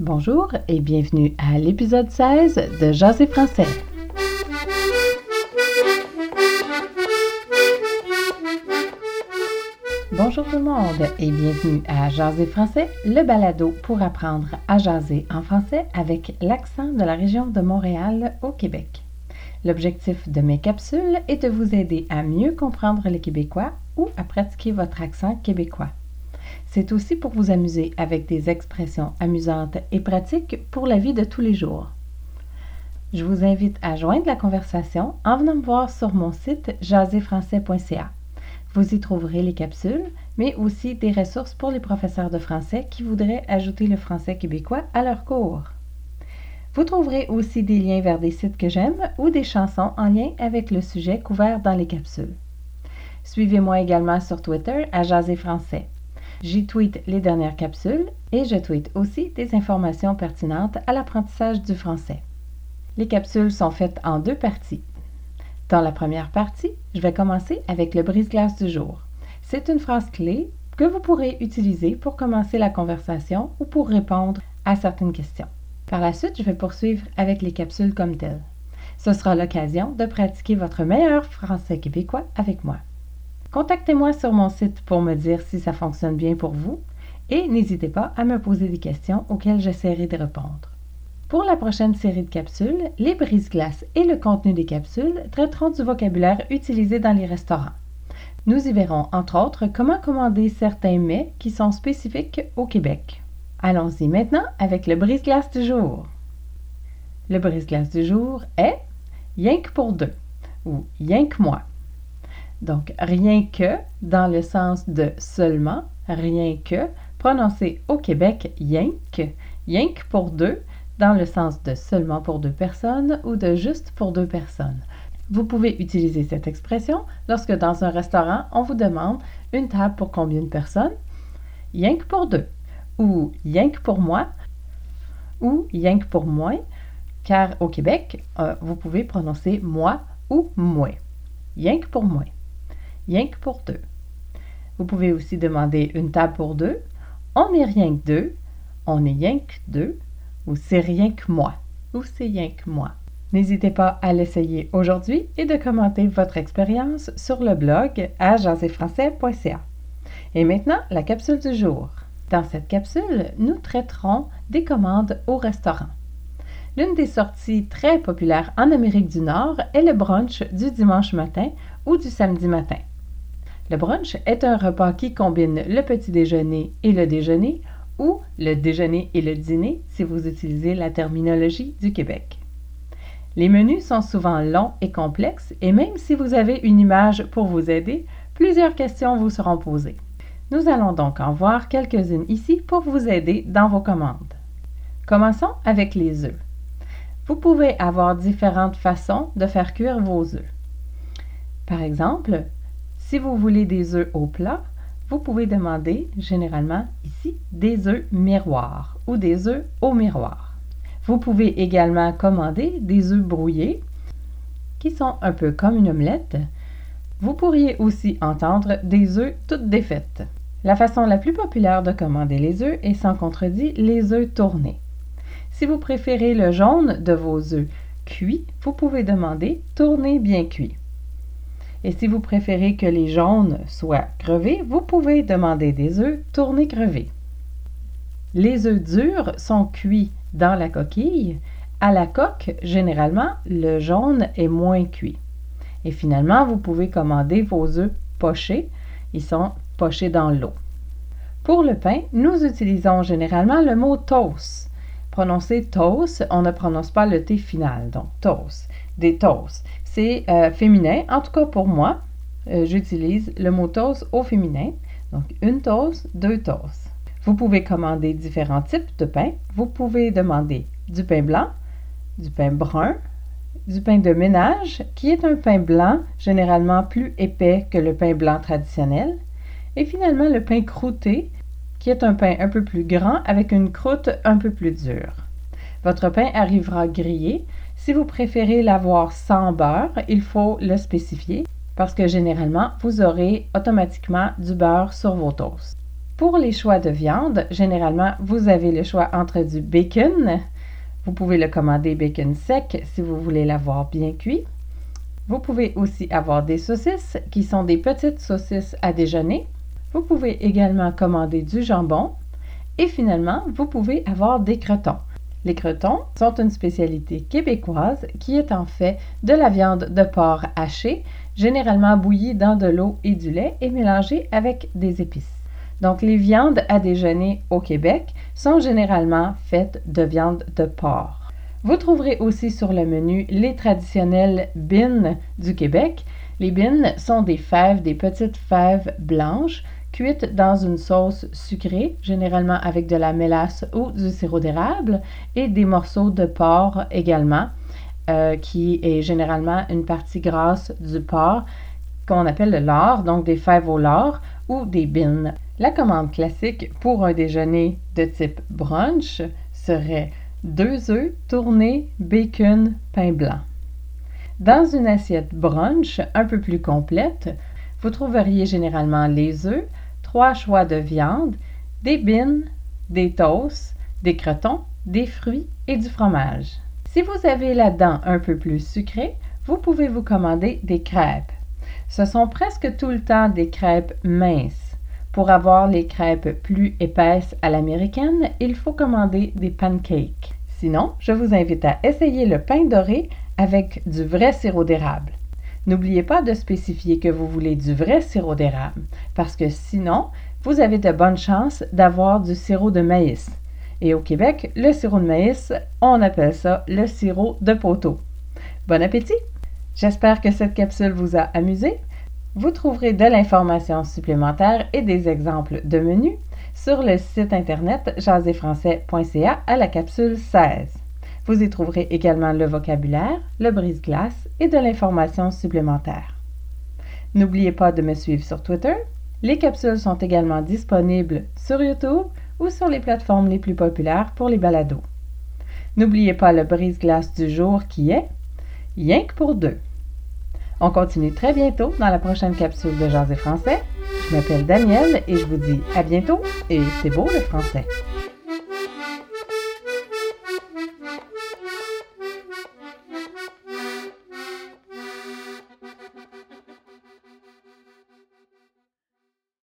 Bonjour et bienvenue à l'épisode 16 de Jaser français. Bonjour tout le monde et bienvenue à Jaser français, le balado pour apprendre à jaser en français avec l'accent de la région de Montréal au Québec. L'objectif de mes capsules est de vous aider à mieux comprendre les Québécois ou à pratiquer votre accent québécois. C'est aussi pour vous amuser avec des expressions amusantes et pratiques pour la vie de tous les jours. Je vous invite à joindre la conversation en venant me voir sur mon site jaserfrançais.ca. Vous y trouverez les capsules, mais aussi des ressources pour les professeurs de français qui voudraient ajouter le français québécois à leur cours. Vous trouverez aussi des liens vers des sites que j'aime ou des chansons en lien avec le sujet couvert dans les capsules. Suivez-moi également sur Twitter à Jaser Français. J'y tweete les dernières capsules et je tweete aussi des informations pertinentes à l'apprentissage du français. Les capsules sont faites en deux parties. Dans la première partie, je vais commencer avec le brise-glace du jour. C'est une phrase clé que vous pourrez utiliser pour commencer la conversation ou pour répondre à certaines questions. Par la suite, je vais poursuivre avec les capsules comme telles. Ce sera l'occasion de pratiquer votre meilleur français québécois avec moi. Contactez-moi sur mon site pour me dire si ça fonctionne bien pour vous et n'hésitez pas à me poser des questions auxquelles j'essaierai de répondre. Pour la prochaine série de capsules, les brises-glaces et le contenu des capsules traiteront du vocabulaire utilisé dans les restaurants. Nous y verrons entre autres comment commander certains mets qui sont spécifiques au Québec. Allons-y maintenant avec le brise-glace du jour. Le brise-glace du jour est Yank pour deux ou Yank moi. Donc, rien que dans le sens de seulement, rien que, prononcé au Québec yank, yank pour deux, dans le sens de seulement pour deux personnes ou de juste pour deux personnes. Vous pouvez utiliser cette expression lorsque dans un restaurant, on vous demande une table pour combien de personnes? Yank pour deux, ou yank pour moi, ou yank pour moi, car au Québec, euh, vous pouvez prononcer moi ou moi. Yank pour moi rien que pour deux. Vous pouvez aussi demander une table pour deux. On n'est rien que deux. On est rien que deux. Ou c'est rien que moi. Ou c'est rien que moi. N'hésitez pas à l'essayer aujourd'hui et de commenter votre expérience sur le blog à jaséfrançais.ca. Et maintenant, la capsule du jour. Dans cette capsule, nous traiterons des commandes au restaurant. L'une des sorties très populaires en Amérique du Nord est le brunch du dimanche matin ou du samedi matin. Le brunch est un repas qui combine le petit déjeuner et le déjeuner ou le déjeuner et le dîner si vous utilisez la terminologie du Québec. Les menus sont souvent longs et complexes et même si vous avez une image pour vous aider, plusieurs questions vous seront posées. Nous allons donc en voir quelques-unes ici pour vous aider dans vos commandes. Commençons avec les œufs. Vous pouvez avoir différentes façons de faire cuire vos œufs. Par exemple, si vous voulez des œufs au plat, vous pouvez demander généralement ici des œufs miroirs ou des œufs au miroir. Vous pouvez également commander des œufs brouillés qui sont un peu comme une omelette. Vous pourriez aussi entendre des œufs toutes défaites. La façon la plus populaire de commander les œufs est sans contredit les œufs tournés. Si vous préférez le jaune de vos œufs cuits, vous pouvez demander tourné bien cuit. Et si vous préférez que les jaunes soient crevés, vous pouvez demander des œufs tournés crevés. Les œufs durs sont cuits dans la coquille. À la coque, généralement, le jaune est moins cuit. Et finalement, vous pouvez commander vos œufs pochés. Ils sont pochés dans l'eau. Pour le pain, nous utilisons généralement le mot toast. Prononcé toast, on ne prononce pas le T final, donc toast, des toasts euh, féminin. En tout cas, pour moi, euh, j'utilise le mot toast au féminin. Donc, une toast, deux toasts. Vous pouvez commander différents types de pain. Vous pouvez demander du pain blanc, du pain brun, du pain de ménage, qui est un pain blanc généralement plus épais que le pain blanc traditionnel, et finalement le pain croûté, qui est un pain un peu plus grand avec une croûte un peu plus dure. Votre pain arrivera grillé si vous préférez l'avoir sans beurre, il faut le spécifier parce que généralement, vous aurez automatiquement du beurre sur vos toasts. Pour les choix de viande, généralement, vous avez le choix entre du bacon. Vous pouvez le commander bacon sec si vous voulez l'avoir bien cuit. Vous pouvez aussi avoir des saucisses qui sont des petites saucisses à déjeuner. Vous pouvez également commander du jambon. Et finalement, vous pouvez avoir des crotons. Les crotons sont une spécialité québécoise qui est en fait de la viande de porc hachée, généralement bouillie dans de l'eau et du lait et mélangée avec des épices. Donc, les viandes à déjeuner au Québec sont généralement faites de viande de porc. Vous trouverez aussi sur le menu les traditionnelles bines du Québec. Les bines sont des fèves, des petites fèves blanches cuites dans une sauce sucrée, généralement avec de la mélasse ou du sirop d'érable, et des morceaux de porc également, euh, qui est généralement une partie grasse du porc qu'on appelle le lard, donc des fèves au lard ou des bines. La commande classique pour un déjeuner de type brunch serait deux œufs tournés, bacon, pain blanc. Dans une assiette brunch un peu plus complète, vous trouveriez généralement les œufs, trois choix de viande, des bines, des toasts, des crotons, des fruits et du fromage. Si vous avez la dent un peu plus sucrée, vous pouvez vous commander des crêpes. Ce sont presque tout le temps des crêpes minces pour avoir les crêpes plus épaisses à l'américaine, il faut commander des pancakes. Sinon, je vous invite à essayer le pain doré avec du vrai sirop d'érable. N'oubliez pas de spécifier que vous voulez du vrai sirop d'érable, parce que sinon, vous avez de bonnes chances d'avoir du sirop de maïs. Et au Québec, le sirop de maïs, on appelle ça le sirop de poteau. Bon appétit! J'espère que cette capsule vous a amusé. Vous trouverez de l'information supplémentaire et des exemples de menus sur le site internet jaséfrançais.ca à la capsule 16. Vous y trouverez également le vocabulaire, le brise-glace et de l'information supplémentaire. N'oubliez pas de me suivre sur Twitter. Les capsules sont également disponibles sur YouTube ou sur les plateformes les plus populaires pour les balados. N'oubliez pas le brise-glace du jour qui est Rien que pour deux. On continue très bientôt dans la prochaine capsule de Jazz français. Je m'appelle Danielle et je vous dis à bientôt et c'est beau le français.